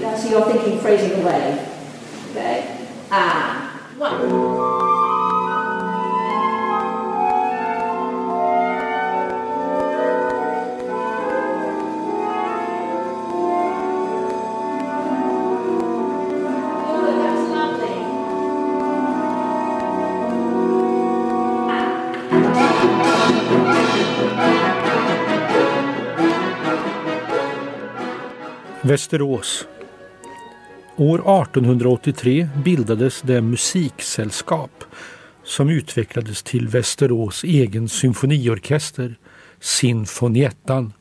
that's your thinking phrasing away. Okay? And one. Västerås. År 1883 bildades det musiksällskap som utvecklades till Västerås egen symfoniorkester, Sinfoniettan.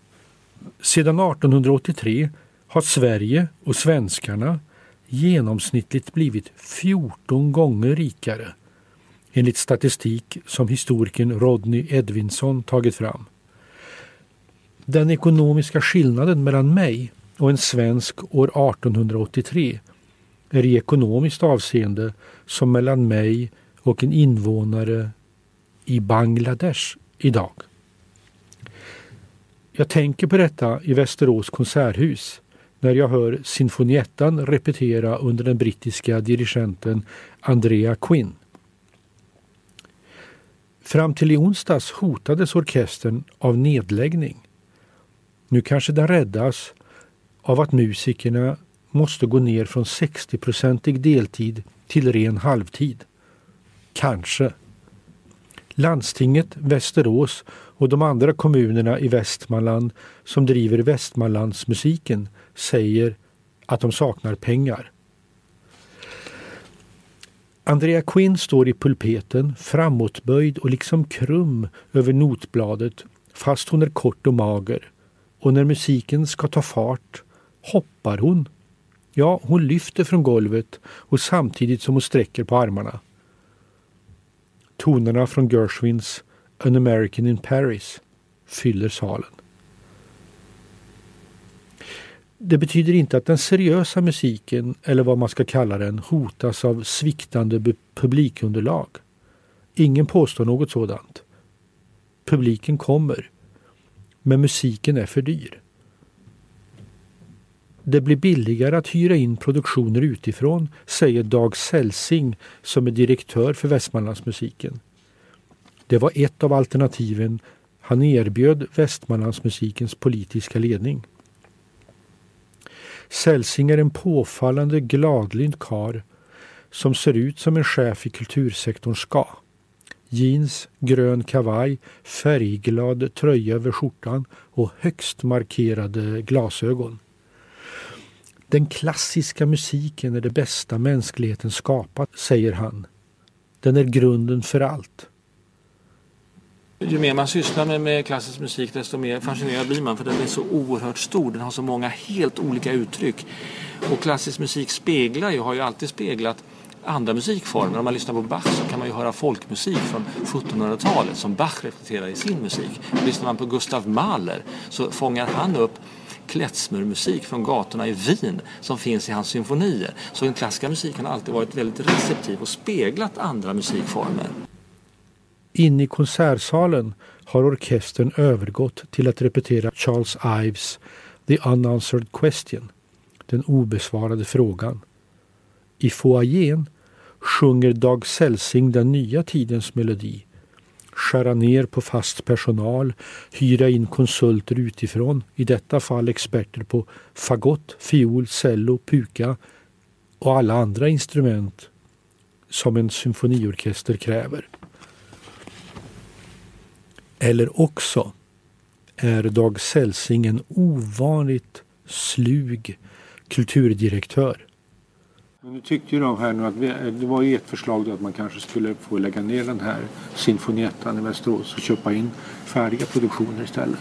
Sedan 1883 har Sverige och svenskarna genomsnittligt blivit 14 gånger rikare enligt statistik som historikern Rodney Edvinsson tagit fram. Den ekonomiska skillnaden mellan mig och en svensk år 1883 är i ekonomiskt avseende som mellan mig och en invånare i Bangladesh idag. Jag tänker på detta i Västerås konserthus när jag hör Sinfoniettan repetera under den brittiska dirigenten Andrea Quinn. Fram till i onsdags hotades orkestern av nedläggning. Nu kanske den räddas av att musikerna måste gå ner från 60-procentig deltid till ren halvtid. Kanske. Landstinget, Västerås och de andra kommunerna i Västmanland som driver Västmanlandsmusiken säger att de saknar pengar. Andrea Quinn står i pulpeten framåtböjd och liksom krum över notbladet fast hon är kort och mager. Och när musiken ska ta fart hoppar hon. Ja, hon lyfter från golvet och samtidigt som hon sträcker på armarna. Tonerna från Gershwins An American in Paris fyller salen. Det betyder inte att den seriösa musiken, eller vad man ska kalla den, hotas av sviktande publikunderlag. Ingen påstår något sådant. Publiken kommer. Men musiken är för dyr. Det blir billigare att hyra in produktioner utifrån, säger Dag Selsing som är direktör för Västmanlandsmusiken. Det var ett av alternativen han erbjöd Västmanlandsmusikens politiska ledning. Selsing är en påfallande gladlynt kar som ser ut som en chef i kultursektorn ska. Jeans, grön kavaj, färgglad tröja över skjortan och högst markerade glasögon. Den klassiska musiken är det bästa mänskligheten skapat, säger han. Den är grunden för allt. Ju mer man sysslar med, med klassisk musik desto mer fascinerad blir man för den är så oerhört stor. Den har så många helt olika uttryck. Och klassisk musik speglar ju, har ju alltid speglat andra musikformer. Om man lyssnar på Bach så kan man ju höra folkmusik från 1700-talet som Bach reflekterar i sin musik. Lyssnar man på Gustav Mahler så fångar han upp klezmermusik från gatorna i Wien som finns i hans symfonier. Så den klassiska musiken har alltid varit väldigt receptiv och speglat andra musikformer. Inne i konsertsalen har orkestern övergått till att repetera Charles Ives The Unanswered Question, den obesvarade frågan. I foajén sjunger Dag Selsing den nya tidens melodi. Skära ner på fast personal, hyra in konsulter utifrån, i detta fall experter på fagott, fiol, cello, puka och alla andra instrument som en symfoniorkester kräver. Eller också är Dag Selsing en ovanligt slug kulturdirektör. Men nu tyckte ju de här nu att vi, det var ju ett förslag då att man kanske skulle få lägga ner den här Sinfoniettan i Västerås och köpa in färdiga produktioner istället.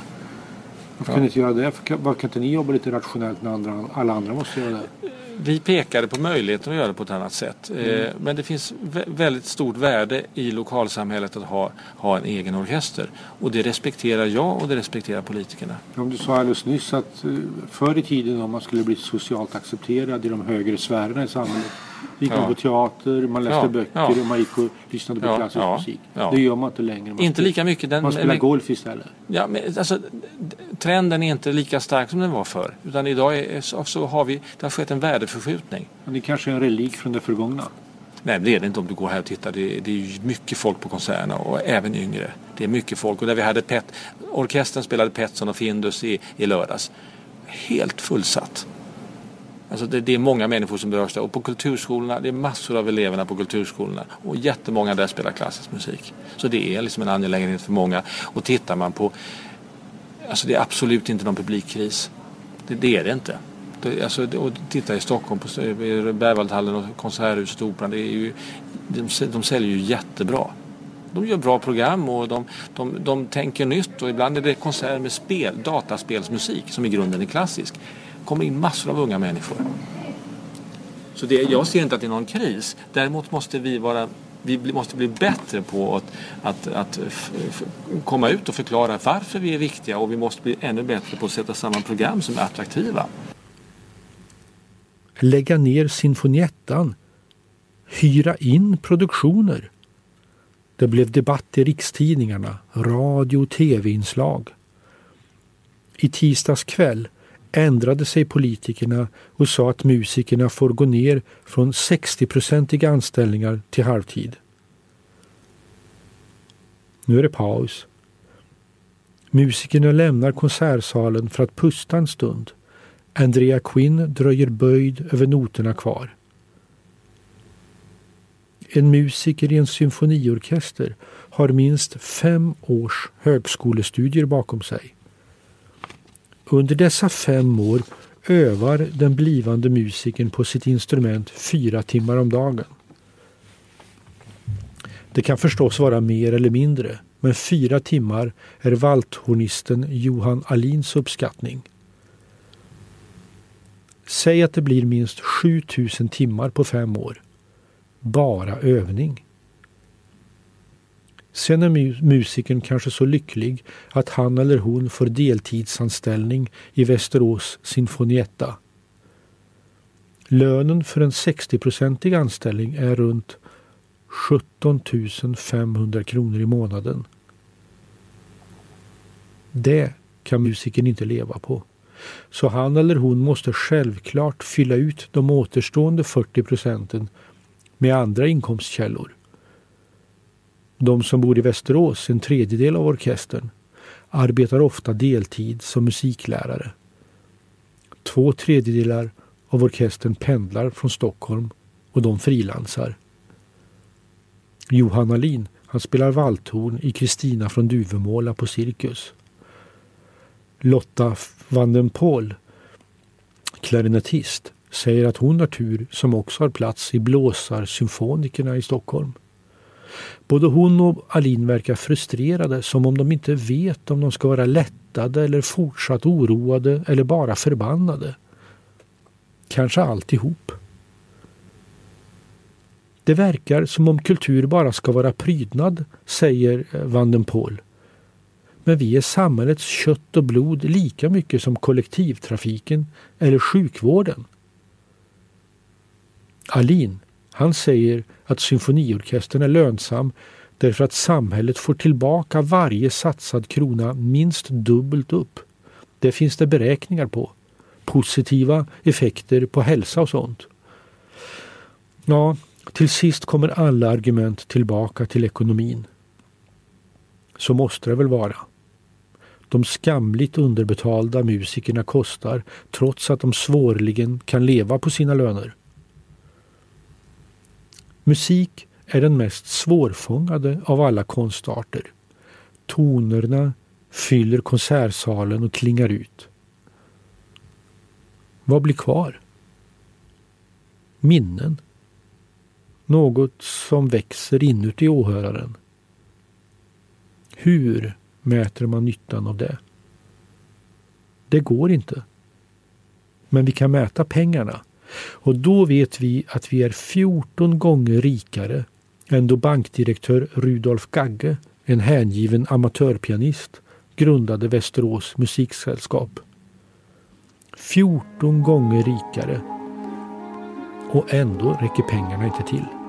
Varför kan ni inte göra det? Varför kan, varför kan inte ni jobba lite rationellt när andra, alla andra måste göra det? Vi pekade på möjligheten att göra det på ett annat sätt. Eh, Men det finns vä- väldigt stort värde i lokalsamhället att ha, ha en egen orkester. Och det respekterar jag och det respekterar politikerna. Om du sa alldeles nyss att eh, förr i tiden om man skulle bli socialt accepterad i de högre sfärerna i samhället gick Ja. man på teater, man läste Ja, böcker ja. och man gick och lyssnade på klassisk musik. Det gör man inte längre. Man Inte lika mycket. Den, Man spelar golf istället. Ja, men alltså, trenden är inte lika stark som den var förr. Utan idag är, så har vi, det har skett en värdeförskjutning. Men det kanske är en relik från det förgångna? Nej, det är det inte om du går här och tittar. Det, det är mycket folk på konserterna och även yngre. Det är mycket folk. Och där vi hade Pet, orkestern spelade Petson och Findus i, i lördags. Helt fullsatt. Alltså det, det, är många människor som berörs där. Och på kulturskolorna, det är massor av eleverna på kulturskolorna. Och jättemånga där spelar klassisk musik. Så det är liksom en angelägenhet för många. Och tittar man på, alltså det är absolut inte någon publikkris. Det, det är det inte. Det, alltså, och titta i Stockholm på Berwaldhallen och Konserthuset och Operan. Det är ju, de, de säljer ju jättebra. De gör bra program och de, de, de tänker nytt och ibland är det konserter med spel, dataspelsmusik som i grunden är klassisk kommer in massor av unga människor. Så det, jag ser inte att det är någon kris. Däremot måste vi vara vi måste bli bättre på att, att, att komma ut och förklara varför vi är viktiga och vi måste bli ännu bättre på att sätta samman program som är attraktiva. Lägga ner sinfoniettan. Hyra in produktioner. Det blev debatt i rikstidningarna, radio och tv-inslag. I tisdags kväll ändrade sig politikerna och sa att musikerna får gå ner från 60-procentiga anställningar till halvtid. Nu är det paus. Musikerna lämnar konsertsalen för att pusta en stund. Andrea Quinn dröjer böjd över noterna kvar. En musiker i en symfoniorkester har minst fem års högskolestudier bakom sig. Under dessa fem år övar den blivande musikern på sitt instrument fyra timmar om dagen. Det kan förstås vara mer eller mindre, men fyra timmar är valthornisten Johan Alins uppskattning. Säg att det blir minst 7000 timmar på fem år. Bara övning. Sen är musikern kanske så lycklig att han eller hon får deltidsanställning i Västerås Sinfonietta. Lönen för en 60-procentig anställning är runt 17 500 kronor i månaden. Det kan musikern inte leva på. Så han eller hon måste självklart fylla ut de återstående 40 procenten med andra inkomstkällor. De som bor i Västerås, en tredjedel av orkestern, arbetar ofta deltid som musiklärare. Två tredjedelar av orkestern pendlar från Stockholm och de frilansar. Johan Alin, han spelar valthorn i Kristina från Duvemåla på Cirkus. Lotta van den Pol, klarinettist, säger att hon har tur som också har plats i Blåsarsymfonikerna i Stockholm. Både hon och Alin verkar frustrerade som om de inte vet om de ska vara lättade eller fortsatt oroade eller bara förbannade. Kanske alltihop. Det verkar som om kultur bara ska vara prydnad, säger Van den Pol. Men vi är samhällets kött och blod lika mycket som kollektivtrafiken eller sjukvården. Alin, han säger att symfoniorkestern är lönsam därför att samhället får tillbaka varje satsad krona minst dubbelt upp. Det finns det beräkningar på. Positiva effekter på hälsa och sånt. Ja, till sist kommer alla argument tillbaka till ekonomin. Så måste det väl vara. De skamligt underbetalda musikerna kostar trots att de svårligen kan leva på sina löner. Musik är den mest svårfångade av alla konstarter. Tonerna fyller konsertsalen och klingar ut. Vad blir kvar? Minnen. Något som växer inuti åhöraren. Hur mäter man nyttan av det? Det går inte. Men vi kan mäta pengarna och då vet vi att vi är 14 gånger rikare än då bankdirektör Rudolf Gagge, en hängiven amatörpianist, grundade Västerås musiksällskap. 14 gånger rikare. Och ändå räcker pengarna inte till.